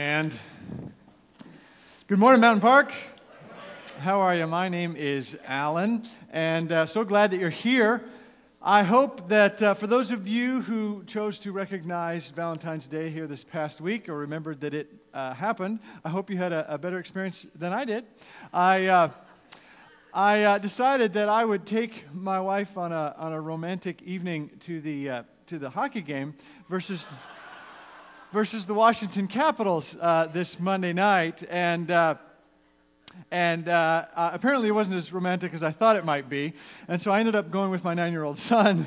And good morning, Mountain Park. How are you? My name is Alan, and uh, so glad that you're here. I hope that uh, for those of you who chose to recognize Valentine's Day here this past week or remembered that it uh, happened, I hope you had a, a, better experience than I did. I, uh, I uh, decided that I would take my wife on a, on a romantic evening to the, uh, to the hockey game versus versus the Washington Capitals uh, this Monday night. And, uh, and uh, uh, apparently it wasn't as romantic as I thought it might be. And so I ended up going with my nine year old son.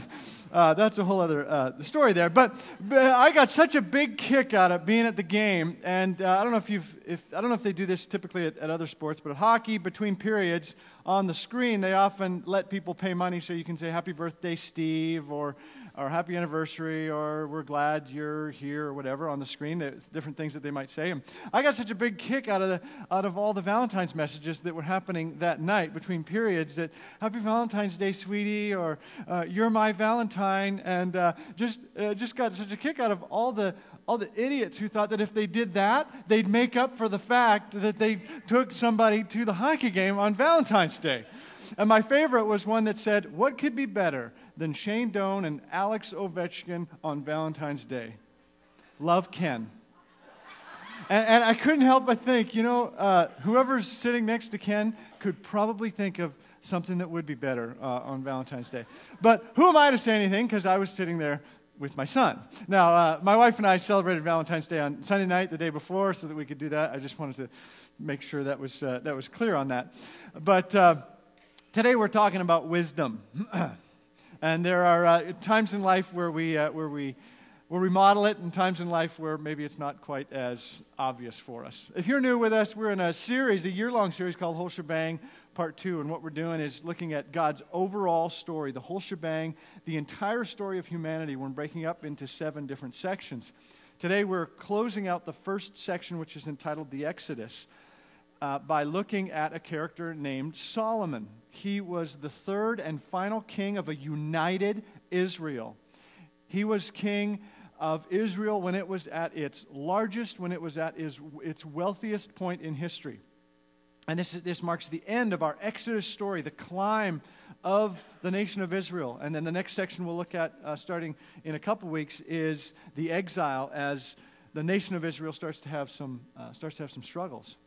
Uh, that's a whole other uh, story there. But, but, I got such a big kick out of being at the game. And I don't know if you've, if, I don't know if they do this typically at, at other sports, but at hockey, between periods, on the screen, they often let people pay money so you can say, Happy birthday, Steve, or or happy anniversary or we're glad you're here or whatever on the screen, different things that they might say. And I got such a big kick out of, the, out of all the Valentine's messages that were happening that night between periods that happy Valentine's Day, sweetie, or uh, you're my Valentine, and uh, just, uh, just got such a kick out of all the, all the idiots who thought that if they did that, they'd make up for the fact that they took somebody to the hockey game on Valentine's Day. And my favorite was one that said, What could be better than Shane Doan and Alex Ovechkin on Valentine's Day? Love Ken. And, and I couldn't help but think, you know, uh, whoever's sitting next to Ken could probably think of something that would be better uh, on Valentine's Day. But who am I to say anything? Because I was sitting there with my son. Now, uh, my wife and I celebrated Valentine's Day on Sunday night, the day before, so that we could do that. I just wanted to make sure that was, uh, that was clear on that. But uh, Today we're talking about wisdom. and there are uh, times in life where we, uh, where, we, where we model it, and times in life where maybe it's not quite as obvious for us. If you're new with us, we're in a series, a year long series called Whole Shebang Part 2. And what we're doing is looking at God's overall story, the whole shebang, the entire story of humanity. We're breaking up into seven different sections. Today we're closing out the first section, which is entitled The Exodus uh, by looking at a character named Solomon. He was the third and final king of a united Israel. He was king of Israel when it was at its largest, when it was at its, wealthiest point in history. And this, this marks the end of our Exodus story, the climb of the nation of Israel. And then the next section we'll look at, uh, starting in a couple weeks, is the exile as the nation of Israel starts to have some, uh, starts to have some struggles.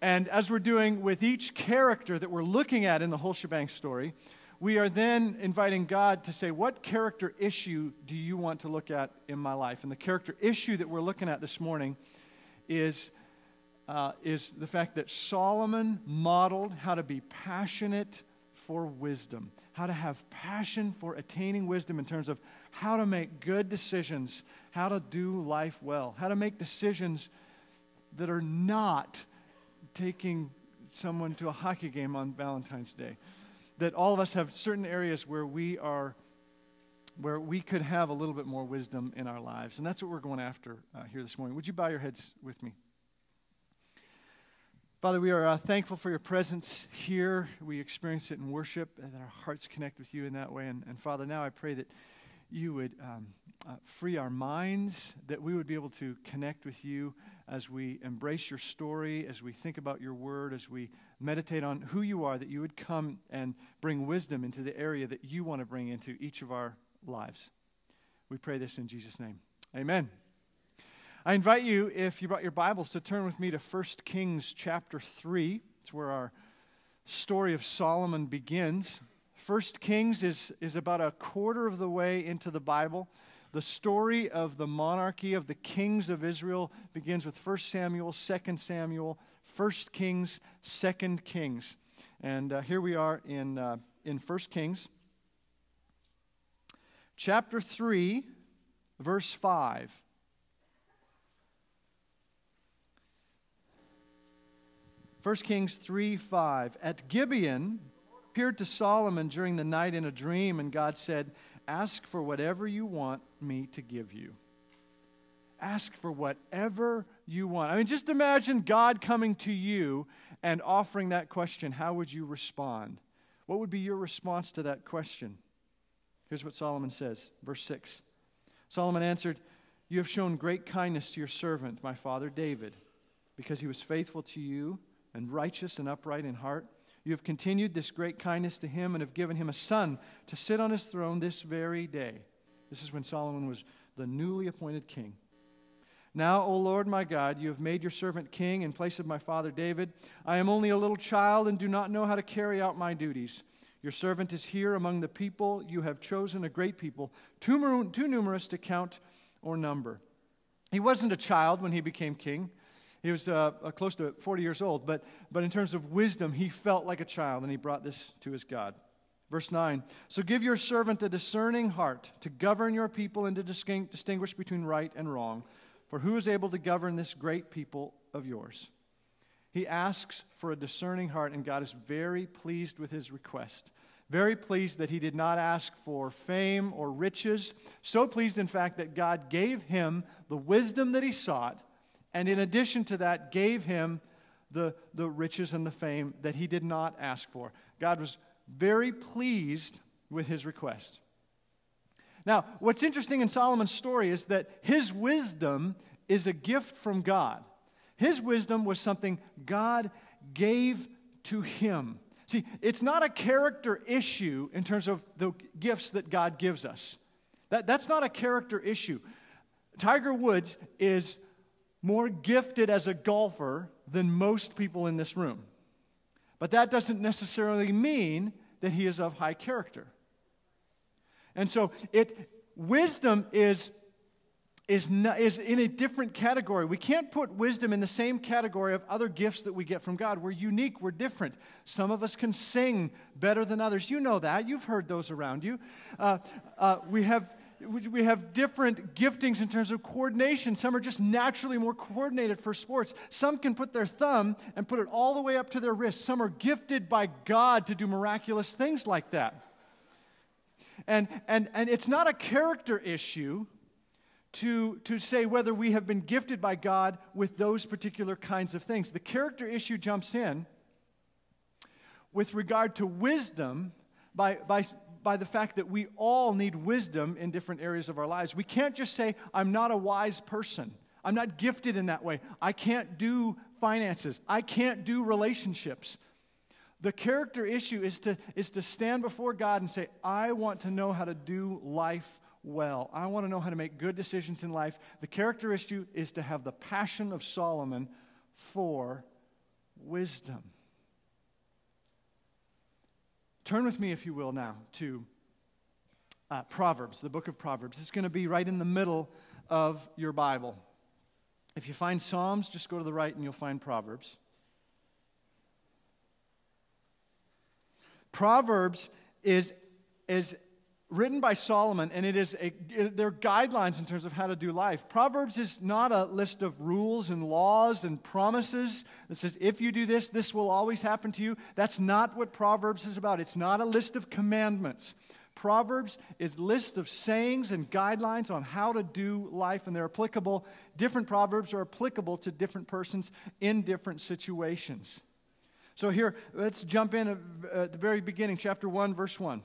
And as we're doing with each character that we're looking at in the whole shebang story, we are then inviting God to say, What character issue do you want to look at in my life? And the character issue that we're looking at this morning is, uh, is the fact that Solomon modeled how to be passionate for wisdom, how to have passion for attaining wisdom in terms of how to make good decisions, how to do life well, how to make decisions that are not taking someone to a hockey game on Valentine's Day. That all of us have certain areas where we are, where we could have a little bit more wisdom in our lives. And that's what we're going after uh, here this morning. Would you bow your heads with me? Father, we are uh, thankful for your presence here. We experience it in worship, and that our hearts connect with you in that way. And, and Father, now I pray that you would um, uh, free our minds, that we would be able to connect with you as we embrace your story, as we think about your word, as we meditate on who you are, that you would come and bring wisdom into the area that you want to bring into each of our lives. We pray this in Jesus' name. Amen. I invite you, if you brought your Bibles, to turn with me to 1 Kings chapter 3. It's where our story of Solomon begins. 1 Kings is, is about a quarter of the way into the Bible. The story of the monarchy of the kings of Israel begins with 1 Samuel, 2 Samuel, 1 Kings, 2 Kings. And uh, here we are in, uh, in 1 Kings, chapter 3, verse 5. First Kings 3 5. At Gibeon appeared to Solomon during the night in a dream, and God said, Ask for whatever you want me to give you. Ask for whatever you want. I mean, just imagine God coming to you and offering that question. How would you respond? What would be your response to that question? Here's what Solomon says, verse 6. Solomon answered, You have shown great kindness to your servant, my father David, because he was faithful to you and righteous and upright in heart. You have continued this great kindness to him and have given him a son to sit on his throne this very day. This is when Solomon was the newly appointed king. Now, O Lord my God, you have made your servant king in place of my father David. I am only a little child and do not know how to carry out my duties. Your servant is here among the people. You have chosen a great people, too, too numerous to count or number. He wasn't a child when he became king. He was uh, uh, close to 40 years old, but, but in terms of wisdom, he felt like a child, and he brought this to his God. Verse 9 So give your servant a discerning heart to govern your people and to distinguish between right and wrong. For who is able to govern this great people of yours? He asks for a discerning heart, and God is very pleased with his request. Very pleased that he did not ask for fame or riches. So pleased, in fact, that God gave him the wisdom that he sought, and in addition to that, gave him the, the riches and the fame that he did not ask for. God was very pleased with his request. Now, what's interesting in Solomon's story is that his wisdom is a gift from God. His wisdom was something God gave to him. See, it's not a character issue in terms of the gifts that God gives us. That, that's not a character issue. Tiger Woods is more gifted as a golfer than most people in this room. But that doesn't necessarily mean that he is of high character. And so it wisdom is is, not, is in a different category. We can't put wisdom in the same category of other gifts that we get from God. We're unique, we're different. Some of us can sing better than others. You know that. You've heard those around you. Uh, uh, we have we have different giftings in terms of coordination. Some are just naturally more coordinated for sports. Some can put their thumb and put it all the way up to their wrist. Some are gifted by God to do miraculous things like that. And, and, and it's not a character issue to, to say whether we have been gifted by God with those particular kinds of things. The character issue jumps in with regard to wisdom by, by, by the fact that we all need wisdom in different areas of our lives. We can't just say, I'm not a wise person. I'm not gifted in that way. I can't do finances. I can't do relationships. The character issue is to, is to stand before God and say, I want to know how to do life well. I want to know how to make good decisions in life. The character issue is to have the passion of Solomon for wisdom. Turn with me, if you will, now to uh, Proverbs, the book of Proverbs. It's going to be right in the middle of your Bible. If you find Psalms, just go to the right and you'll find Proverbs. Proverbs is, is written by Solomon, and it is a, it, they're guidelines in terms of how to do life. Proverbs is not a list of rules and laws and promises that says, if you do this, this will always happen to you. That's not what Proverbs is about. It's not a list of commandments. Proverbs is list of sayings and guidelines on how to do life, and they're applicable. Different proverbs are applicable to different persons in different situations. So here, let's jump in at the very beginning, chapter 1, verse 1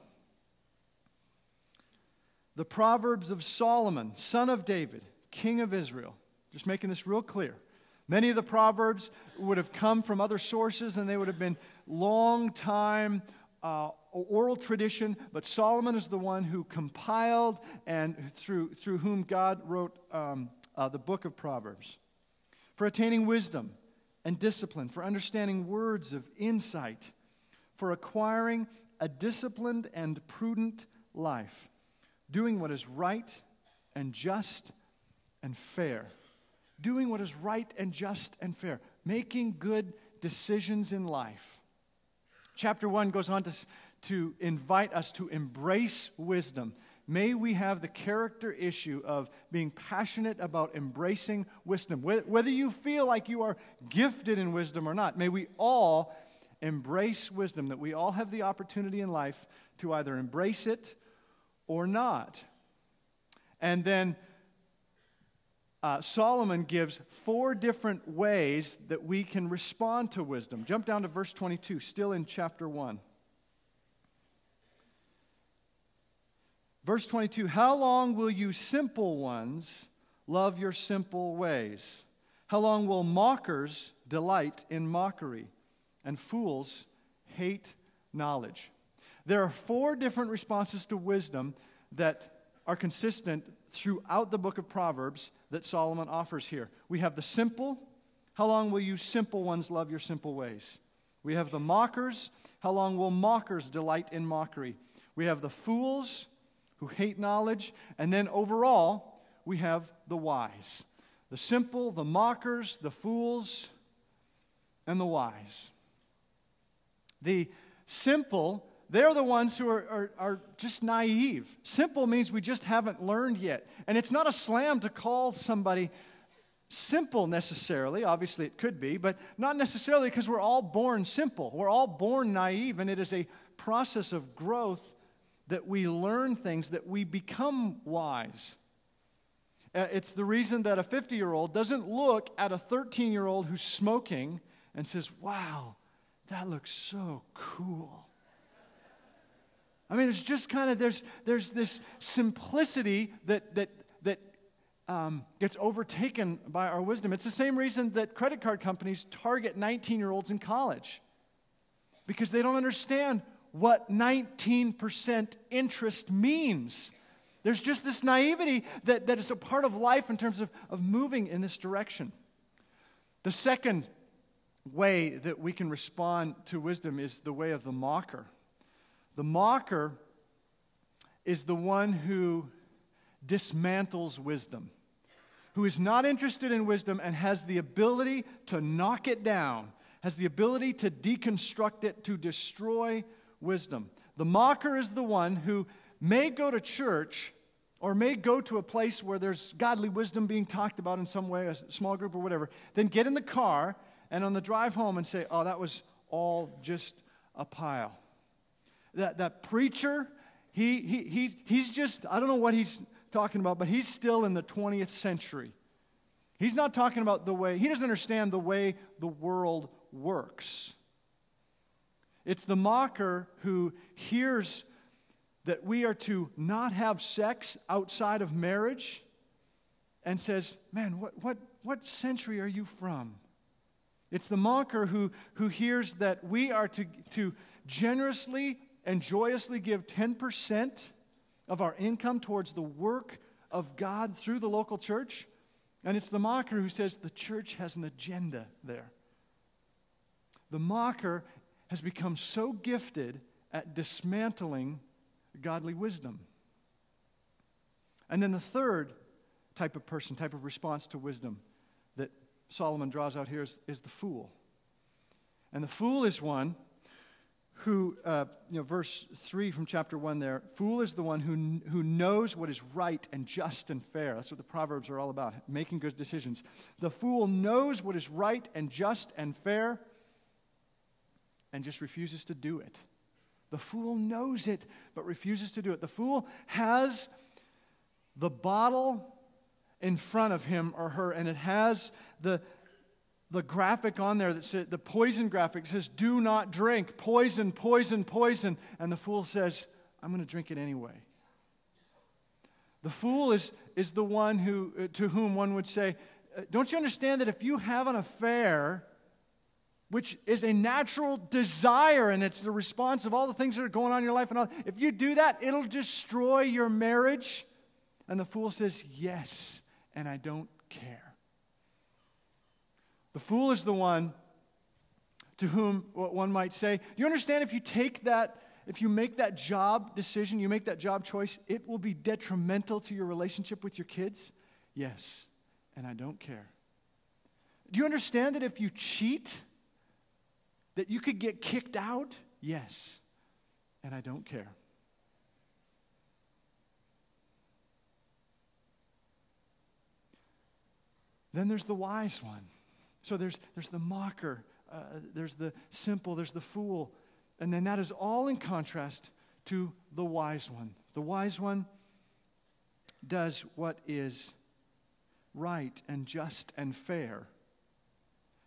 the Proverbs of Solomon, son of David, king of Israel. Just making this real clear. Many of the Proverbs would have come from other sources and they would have been long time uh, oral tradition, but Solomon is the one who compiled and through, through whom God wrote um, uh, the book of Proverbs. For attaining wisdom and discipline, for understanding words of insight, for acquiring a disciplined and prudent life doing what is right and just and fair. Doing what is right and just and fair. Making good decisions in life. Chapter 1 goes on to, to invite us to embrace wisdom. May we have the character issue of being passionate about embracing wisdom. Whether you feel like you are gifted in wisdom or not, may we all embrace wisdom, that we all have the opportunity in life to either embrace it or not. And then uh, Solomon gives four different ways that we can respond to wisdom. Jump down to verse 22, still in chapter 1. Verse 22 How long will you simple ones love your simple ways? How long will mockers delight in mockery and fools hate knowledge? There are four different responses to wisdom that are consistent throughout the book of Proverbs that Solomon offers here. We have the simple. How long will you simple ones love your simple ways? We have the mockers. How long will mockers delight in mockery? We have the fools who hate knowledge. And then overall, we have the wise the simple, the mockers, the fools, and the wise. The simple, they're the ones who are, are, are, just naive. Simple means we just haven't learned yet. And it's not a slam to call somebody simple necessarily. Obviously, it could be, but not necessarily because we're all born simple. We're all born naive, and it is a process of growth that we learn things, that we become wise. Uh, it's the reason that a 50 year old doesn't look at a 13 year old who's smoking and says, Wow, that looks so cool. I mean, there's just kind of there's there's this simplicity that that that um, gets overtaken by our wisdom. It's the same reason that credit card companies target 19 year olds in college because they don't understand what 19% interest means. There's just this naivety that, that is a part of life in terms of, of moving in this direction. The second way that we can respond to wisdom is the way of the mocker. The mocker is the one who dismantles wisdom, who is not interested in wisdom and has the ability to knock it down, has the ability to deconstruct it, to destroy wisdom. The mocker is the one who may go to church or may go to a place where there's godly wisdom being talked about in some way, a small group or whatever, then get in the car and on the drive home and say, oh, that was all just a pile. That, that preacher, he, he, he, he's just, I don't know what he's talking about, but he's still in the 20th century. He's not talking about the way, he doesn't understand the way the world works. It's the mocker who hears that we are to not have sex outside of marriage and says, Man, what, what, what century are you from? It's the mocker who, who hears that we are to, to generously and joyously give 10% of our income towards the work of God through the local church. And it's the mocker who says the church has an agenda there. The mocker has become so gifted at dismantling godly wisdom. And then the third type of person, type of response to wisdom that Solomon draws out here is, is the fool. And the fool is one who, uh, you know, verse 3 from chapter 1 there, fool is the one who, who knows what is right and just and fair. That's what the Proverbs are all about, making good decisions. The fool knows what is right and just and fair and just refuses to do it. The fool knows it, but refuses to do it. The fool has the bottle in front of him or her, and it has the, the graphic on there that says, the poison graphic says, do not drink, poison, poison, poison. And the fool says, I'm going to drink it anyway. The fool is, is the one who, uh, to whom one would say, uh, Don't you understand that if you have an affair, which is a natural desire and it's the response of all the things that are going on in your life and all. If you do that, it'll destroy your marriage. And the fool says, Yes, and I don't care. The fool is the one to whom what one might say, Do You understand if you take that, if you make that job decision, you make that job choice, it will be detrimental to your relationship with your kids? Yes, and I don't care. Do you understand that if you cheat, that you could get kicked out? Yes. And I don't care. Then there's the wise one. So there's, there's the mocker, uh, there's the simple, there's the fool. And then that is all in contrast to the wise one. The wise one does what is right and just and fair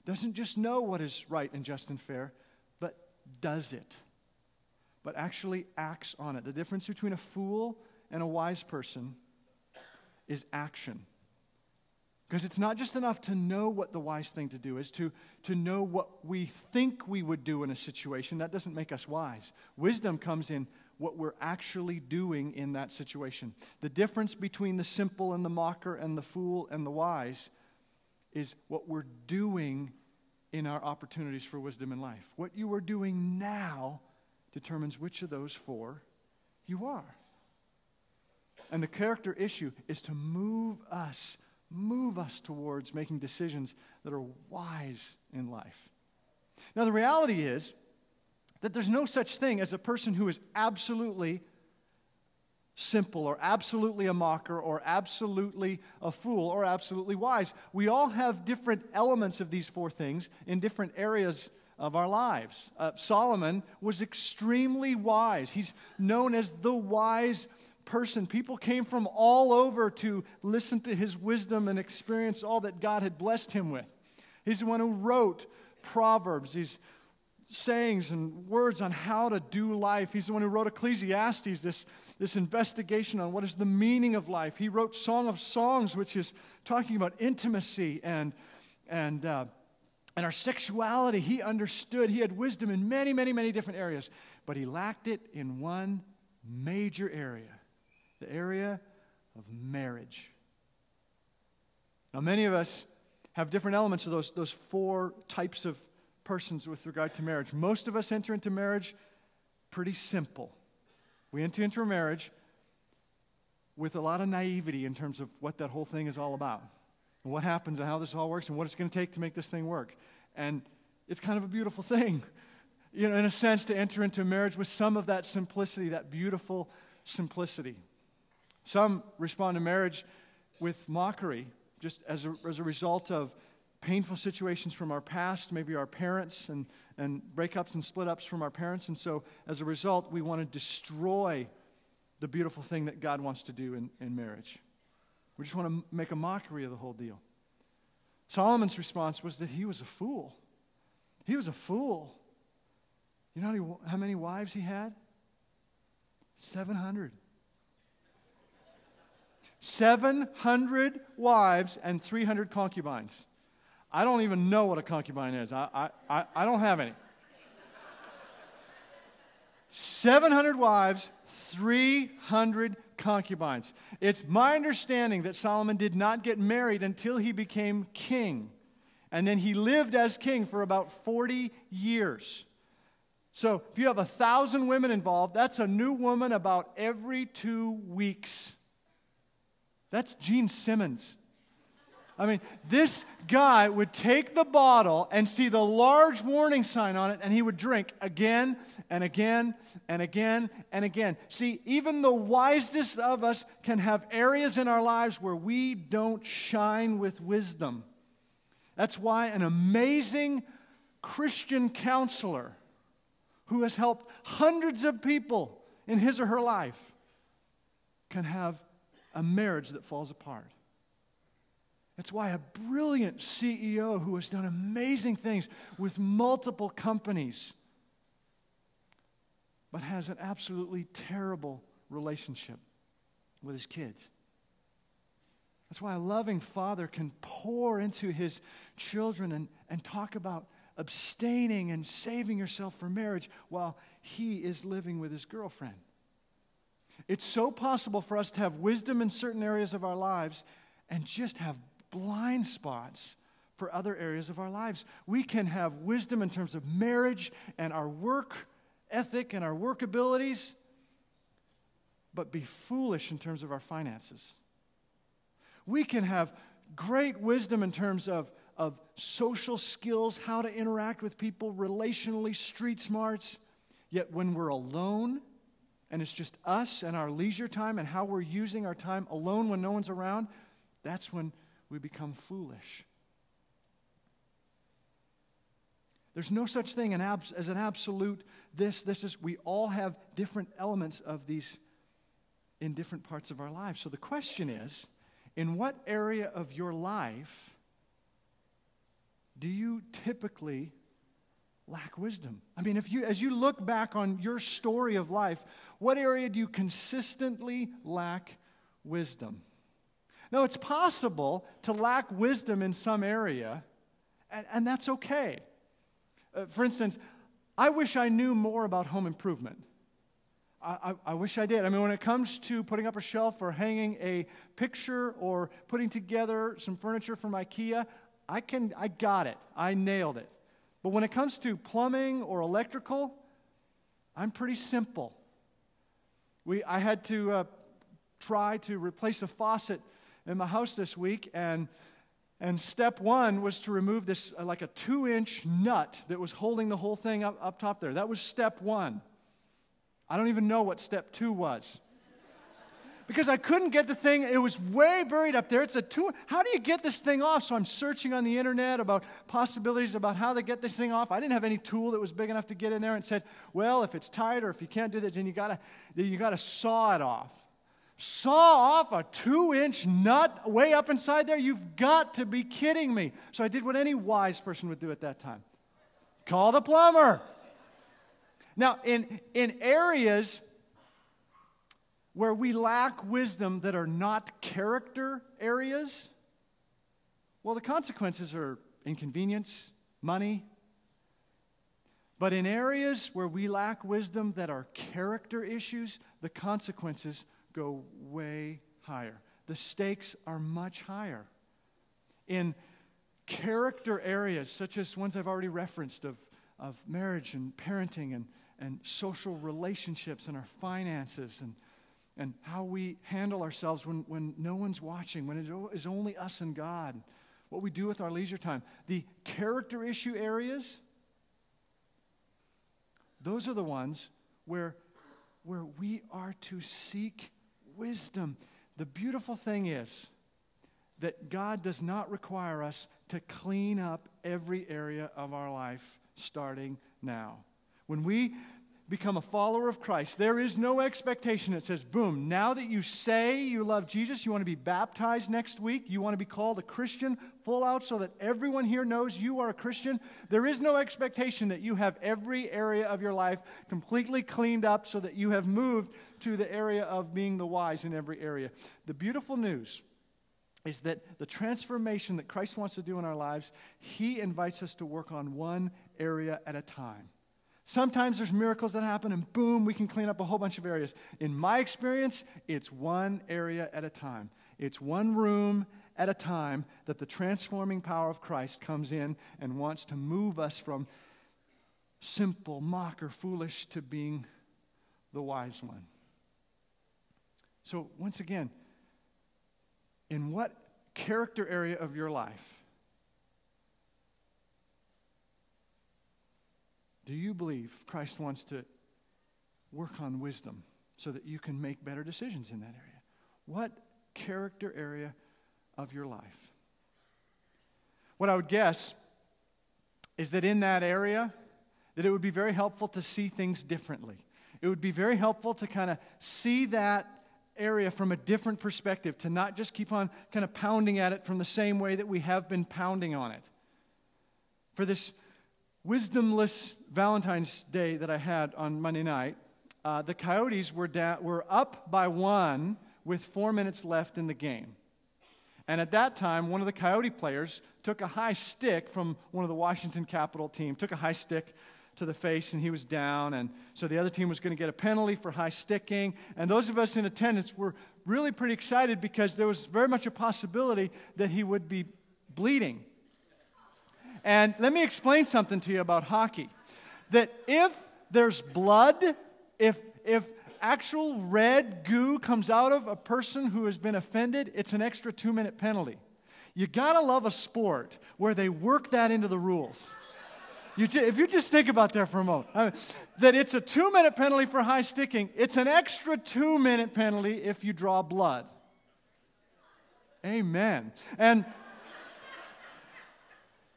doesn't just know what is right and just and fair, but does it. But actually acts on it. The difference between a fool and a wise person is action. Because it's not just enough to know what the wise thing to do is, to, to know what we think we would do in a situation. That doesn't make us wise. Wisdom comes in what we're actually doing in that situation. The difference between the simple and the mocker and the fool and the wise is what we're doing in our opportunities for wisdom in life. What you are doing now determines which of those four you are. And the character issue is to move us, move us towards making decisions that are wise in life. Now, the reality is that there's no such thing as a person who is absolutely simple or absolutely a mocker or absolutely a fool or absolutely wise. We all have different elements of these four things in different areas of our lives. Uh, Solomon was extremely wise. He's known as the wise person. People came from all over to listen to his wisdom and experience all that God had blessed him with. He's the one who wrote Proverbs, these sayings and words on how to do life. He's the one who wrote Ecclesiastes, this, this investigation on what is the meaning of life. He wrote Song of Songs, which is talking about intimacy and, and, uh, and our sexuality. He understood. He had wisdom in many, many, many different areas, but he lacked it in one major area the area of marriage. Now, many of us have different elements of those, those four types of persons with regard to marriage. Most of us enter into marriage pretty simple. We enter into a marriage with a lot of naivety in terms of what that whole thing is all about, and what happens, and how this all works, and what it's going to take to make this thing work. And it's kind of a beautiful thing, you know, in a sense, to enter into marriage with some of that simplicity, that beautiful simplicity. Some respond to marriage with mockery, just as a, as a result of painful situations from our past, maybe our parents, and, and breakups and split ups from our parents. And so, as a result, we want to destroy the beautiful thing that God wants to do in, in marriage. We just want to make a mockery of the whole deal. Solomon's response was that he was a fool. He was a fool. You know how many wives he had? 700. 700 wives and 300 concubines. I don't even know what a concubine is. I, I, I, don't have any. 700 wives, 300 concubines. It's my understanding that Solomon did not get married until he became king. And then he lived as king for about 40 years. So if you have a thousand women involved, that's a new woman about every two weeks. That's Gene Simmons. I mean, this guy would take the bottle and see the large warning sign on it, and he would drink again and again and again and again. See, even the wisest of us can have areas in our lives where we don't shine with wisdom. That's why an amazing Christian counselor who has helped hundreds of people in his or her life can have a marriage that falls apart. That's why a brilliant CEO who has done amazing things with multiple companies, but has an absolutely terrible relationship with his kids. That's why a loving father can pour into his children and, and talk about abstaining and saving yourself for marriage while he is living with his girlfriend. It's so possible for us to have wisdom in certain areas of our lives and just have blind spots for other areas of our lives. We can have wisdom in terms of marriage and our work ethic and our work abilities, but be foolish in terms of our finances. We can have great wisdom in terms of, of social skills, how to interact with people, relationally, street smarts, yet when we're alone, and it's just us and our leisure time and how we're using our time alone when no one's around, that's when we become foolish. There's no such thing as an absolute this, this is, we all have different elements of these in different parts of our lives. So the question is in what area of your life do you typically lack wisdom? I mean, if you, as you look back on your story of life, what area do you consistently lack wisdom? No, it's possible to lack wisdom in some area, and, and that's okay. Uh, for instance, I wish I knew more about home improvement. I, I, I, wish I did. I mean, when it comes to putting up a shelf or hanging a picture or putting together some furniture from IKEA, I can, I got it. I nailed it. But when it comes to plumbing or electrical, I'm pretty simple. We, I had to uh, try to replace a faucet in my house this week, and, and step one was to remove this, uh, like a two inch nut that was holding the whole thing up, up top there. That was step one. I don't even know what step two was. Because I couldn't get the thing, it was way buried up there. It's a two. How do you get this thing off? So I'm searching on the internet about possibilities about how to get this thing off. I didn't have any tool that was big enough to get in there and said, well, if it's tight or if you can't do this, then you gotta, you gotta saw it off. Saw off a two inch nut way up inside there? You've got to be kidding me. So I did what any wise person would do at that time call the plumber. Now, in, in areas where we lack wisdom that are not character areas, well, the consequences are inconvenience, money. But in areas where we lack wisdom that are character issues, the consequences go way higher. The stakes are much higher. In character areas, such as ones I've already referenced of, of marriage and parenting and, and social relationships and our finances and, and how we handle ourselves when, when no one's watching, when it is only us and God, what we do with our leisure time. The character issue areas, those are the ones where, where we are to seek wisdom. The beautiful thing is that God does not require us to clean up every area of our life starting now. When we become a follower of Christ, there is no expectation that says, boom, now that you say you love Jesus, you want to be baptized next week, you want to be called a Christian full out so that everyone here knows you are a Christian. There is no expectation that you have every area of your life completely cleaned up so that you have moved to the area of being the wise in every area. The beautiful news is that the transformation that Christ wants to do in our lives, He invites us to work on one area at a time. Sometimes there's miracles that happen, and boom, we can clean up a whole bunch of areas. In my experience, it's one area at a time. It's one room at a time that the transforming power of Christ comes in and wants to move us from simple, mock, or foolish to being the wise one. So, once again, in what character area of your life Do you believe Christ wants to work on wisdom so that you can make better decisions in that area? What character area of your life? What I would guess is that in that area, that it would be very helpful to see things differently. It would be very helpful to kind of see that area from a different perspective, to not just keep on kind of pounding at it from the same way that we have been pounding on it. For this wisdomless Valentine's Day that I had on Monday night, uh, the Coyotes were, da- were up by one with four minutes left in the game. And at that time, one of the Coyote players took a high stick from one of the Washington Capital team, took a high stick to the face, and he was down. And so the other team was going to get a penalty for high sticking. And those of us in attendance were really pretty excited because there was very much a possibility that he would be bleeding. And let me explain something to you about hockey. That if there's blood, if, if actual red goo comes out of a person who has been offended, it's an extra two minute penalty. You gotta love a sport where they work that into the rules. You if you just think about that for a moment, I mean, that it's a two minute penalty for high sticking, it's an extra two minute penalty if you draw blood. Amen. And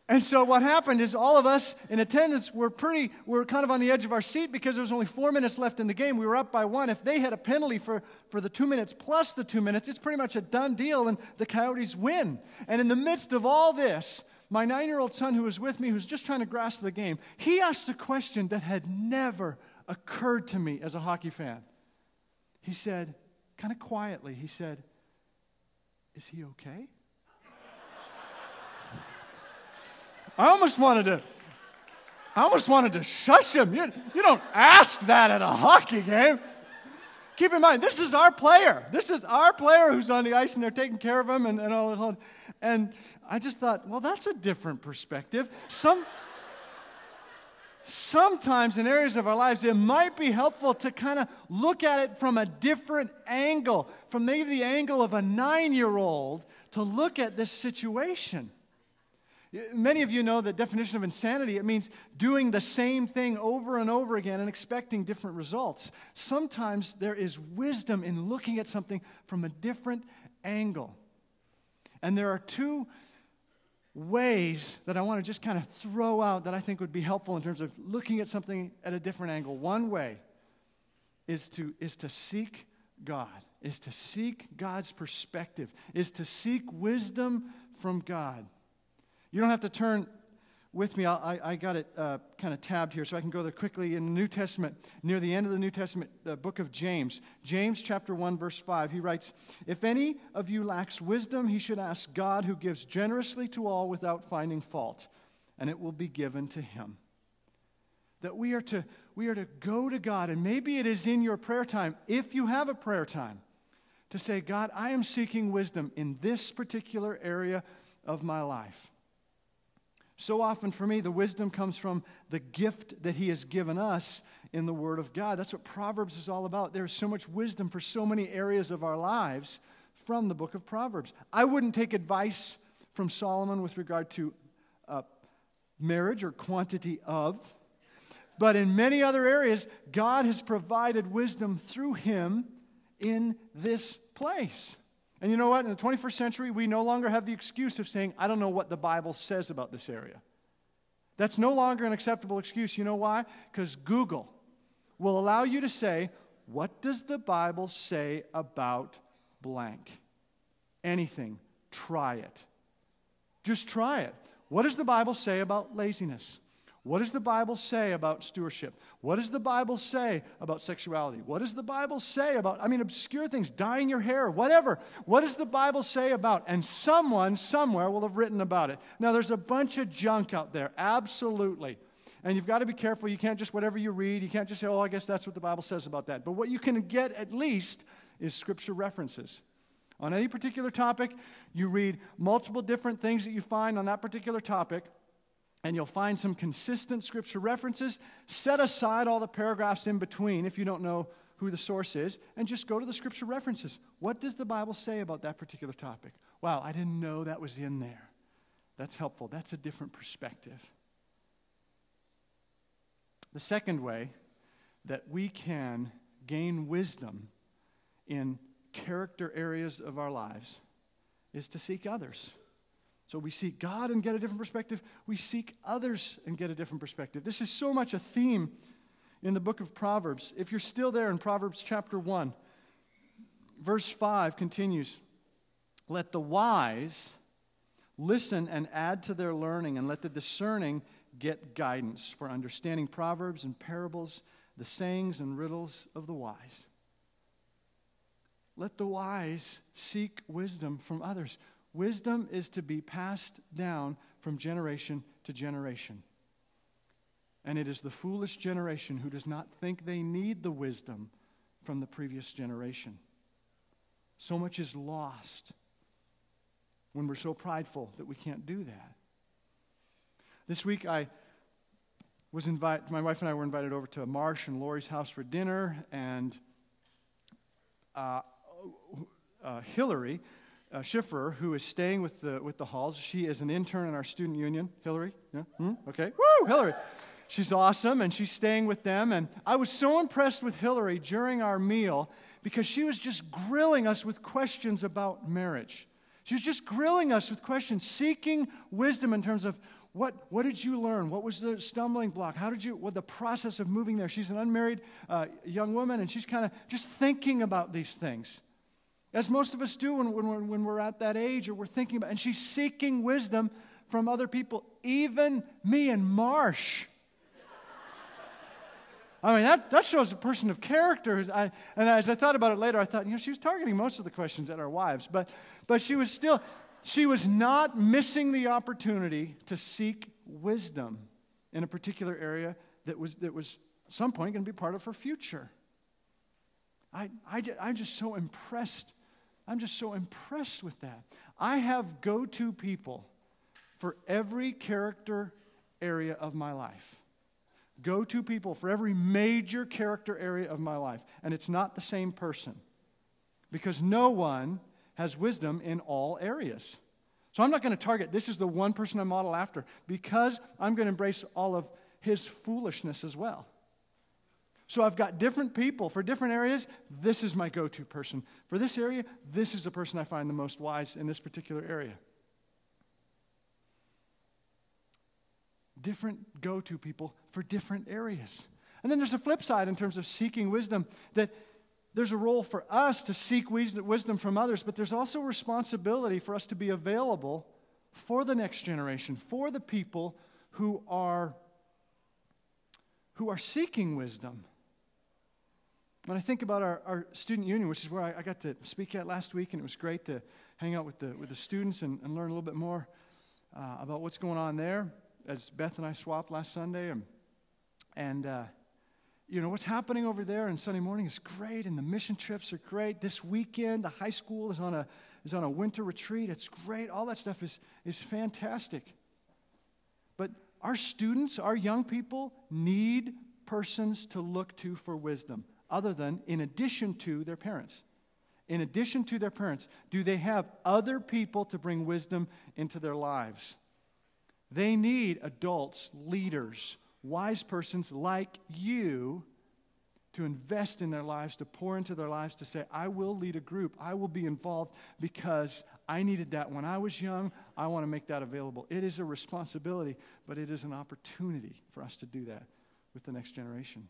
and so what happened is all of us in attendance were pretty, were kind of on the edge of our seat because there was only four minutes left in the game. We were up by one. If they had a penalty for, for the two minutes plus the two minutes, it's pretty much a done deal and the Coyotes win. And in the midst of all this, my nine year old son who was with me, who's just trying to grasp the game, he asked a question that had never occurred to me as a hockey fan. He said, kind of quietly, he said, Is he okay? I almost wanted to. I almost wanted to shush him. You, you don't ask that at a hockey game. Keep in mind, this is our player. This is our player who's on the ice and they're taking care of him and, and all that. And I just thought, well, that's a different perspective. Some, sometimes in areas of our lives, it might be helpful to kind of look at it from a different angle, from maybe the angle of a nine year old to look at this situation. Many of you know the definition of insanity. It means doing the same thing over and over again and expecting different results. Sometimes there is wisdom in looking at something from a different angle. And there are two ways that I want to just kind of throw out that I think would be helpful in terms of looking at something at a different angle. One way is to, is to seek God, is to seek God's perspective, is to seek wisdom from God. You don't have to turn with me. I, I got it uh, kind of tabbed here so I can go there quickly. In the New Testament, near the end of the New Testament, the book of James, James chapter 1, verse 5, he writes, If any of you lacks wisdom, he should ask God who gives generously to all without finding fault, and it will be given to him. That we are to, we are to go to God, and maybe it is in your prayer time, if you have a prayer time, to say, God, I am seeking wisdom in this particular area of my life. So often for me, the wisdom comes from the gift that He has given us in the Word of God. That's what Proverbs is all about. There's so much wisdom for so many areas of our lives from the book of Proverbs. I wouldn't take advice from Solomon with regard to uh, marriage or quantity of, but in many other areas, God has provided wisdom through him in this place. And you know what? In the 21st century, we no longer have the excuse of saying, I don't know what the Bible says about this area. That's no longer an acceptable excuse. You know why? Because Google will allow you to say, What does the Bible say about blank? Anything. Try it. Just try it. What does the Bible say about laziness? What does the Bible say about stewardship? What does the Bible say about sexuality? What does the Bible say about, I mean, obscure things, dyeing your hair, whatever. What does the Bible say about? And someone somewhere will have written about it. Now, there's a bunch of junk out there, absolutely. And you've got to be careful. You can't just, whatever you read, you can't just say, oh, I guess that's what the Bible says about that. But what you can get at least is scripture references. On any particular topic, you read multiple different things that you find on that particular topic and you'll find some consistent scripture references. Set aside all the paragraphs in between if you don't know who the source is, and just go to the scripture references. What does the Bible say about that particular topic? Wow, I didn't know that was in there. That's helpful. That's a different perspective. The second way that we can gain wisdom in character areas of our lives is to seek others. So we seek God and get a different perspective. We seek others and get a different perspective. This is so much a theme in the book of Proverbs. If you're still there in Proverbs chapter 1, verse 5 continues Let the wise listen and add to their learning, and let the discerning get guidance for understanding proverbs and parables, the sayings and riddles of the wise. Let the wise seek wisdom from others. Wisdom is to be passed down from generation to generation. And it is the foolish generation who does not think they need the wisdom from the previous generation. So much is lost when we're so prideful that we can't do that. This week, I was invited, my wife and I were invited over to Marsh and Lori's house for dinner, and uh, uh, Hillary uh, Schiffer, who is staying with the, with the Halls. She is an intern in our student union. Hillary? Yeah? Hmm? Okay. Woo! Hillary. She's awesome, and she's staying with them. And I was so impressed with Hillary during our meal because she was just grilling us with questions about marriage. She was just grilling us with questions, seeking wisdom in terms of what, what did you learn? What was the stumbling block? How did you, what the process of moving there? She's an unmarried uh, young woman, and she's kind of just thinking about these things. As most of us do when, when, when we're at that age or we're thinking about, and she's seeking wisdom from other people, even me and Marsh. I mean, that, that shows a person of character. I, and as I thought about it later, I thought, you know, she was targeting most of the questions at our wives, but, but she was still, she was not missing the opportunity to seek wisdom in a particular area that was, that was at some point going to be part of her future. I, I, I'm just so impressed. I'm just so impressed with that. I have go to people for every character area of my life go to people for every major character area of my life, and it's not the same person because no one has wisdom in all areas. So I'm not going to target this is the one person I model after because I'm going to embrace all of his foolishness as well. So I've got different people for different areas. This is my go to person. For this area, this is the person I find the most wise in this particular area. different go to people for different areas. And then there's a flip side in terms of seeking wisdom that there's a role for us to seek wisdom from others, but there's also a responsibility for us to be available for the next generation, for the people who are, who are seeking wisdom. When I think about our, our student union, which is where I, I, got to speak at last week, and it was great to hang out with the, with the students and, and learn a little bit more uh, about what's going on there as Beth and I swapped last Sunday, and, and uh, you know, what's happening over there on Sunday morning is great, and the mission trips are great. This weekend, the high school is on a, is on a winter retreat. It's great. All that stuff is, is fantastic. But our students, our young people, need persons to look to for wisdom, other than in addition to their parents. In addition to their parents, do they have other people to bring wisdom into their lives? They need adults, leaders, wise persons like you to invest in their lives, to pour into their lives, to say, I will lead a group. I will be involved because I needed that when I was young. I want to make that available. It is a responsibility, but it is an opportunity for us to do that with the next generation.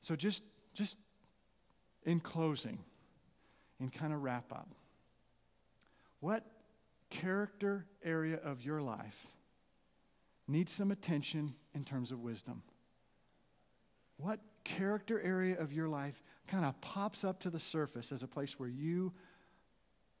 So, just, just in closing, in kind of wrap up, what character area of your life needs some attention in terms of wisdom? What character area of your life kind of pops up to the surface as a place where you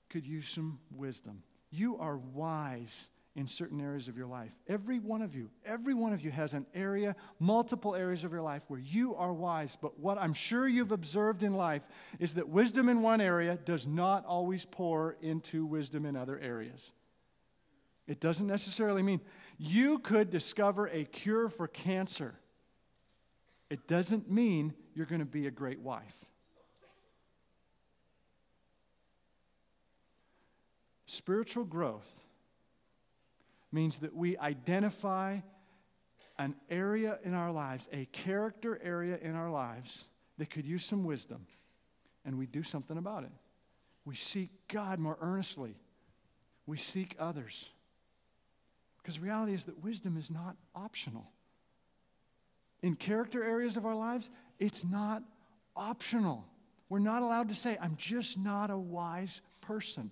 could use some wisdom? You are wise in certain areas of your life. Every one of you, every one of you has an area, multiple areas of your life where you are wise. But what I'm sure you've observed in life is that wisdom in one area does not always pour into wisdom in other areas. It doesn't necessarily mean you could discover a cure for cancer. It doesn't mean you're going to be a great wife. Spiritual growth means that we identify an area in our lives, a character area in our lives that could use some wisdom, and we do something about it. We seek God more earnestly, we seek others. Because reality is that wisdom is not optional. In character areas of our lives, it's not optional. We're not allowed to say, I'm just not a wise person.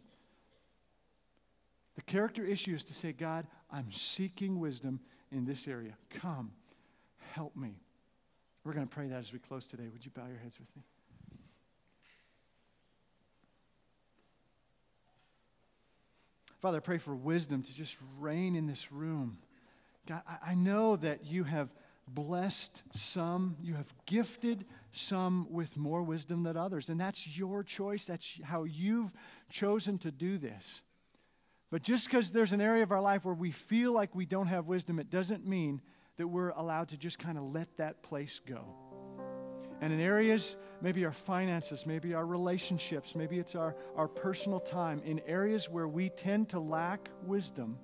The character issue is to say, God, I'm seeking wisdom in this area. Come, help me. We're going to pray that as we close today. Would you bow your heads with me? Father, I pray for wisdom to just reign in this room. God, I know that you have blessed some, you have gifted some with more wisdom than others, and that's your choice. That's how you've chosen to do this. But just because there's an area of our life where we feel like we don't have wisdom, it doesn't mean that we're allowed to just kind of let that place go. And in areas, maybe our finances, maybe our relationships, maybe it's our, our personal time, in areas where we tend to lack wisdom,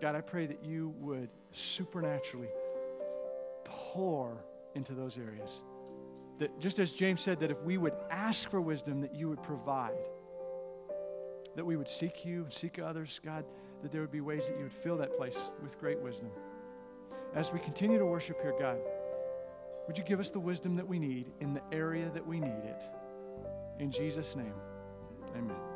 God, I pray that you would supernaturally pour into those areas. That just as James said, that if we would ask for wisdom, that you would provide that we would seek you, and seek others, God, that there would be ways that you would fill that place with great wisdom. As we continue to worship here, God, would you give us the wisdom that we need in the area that we need it? In Jesus' name, amen.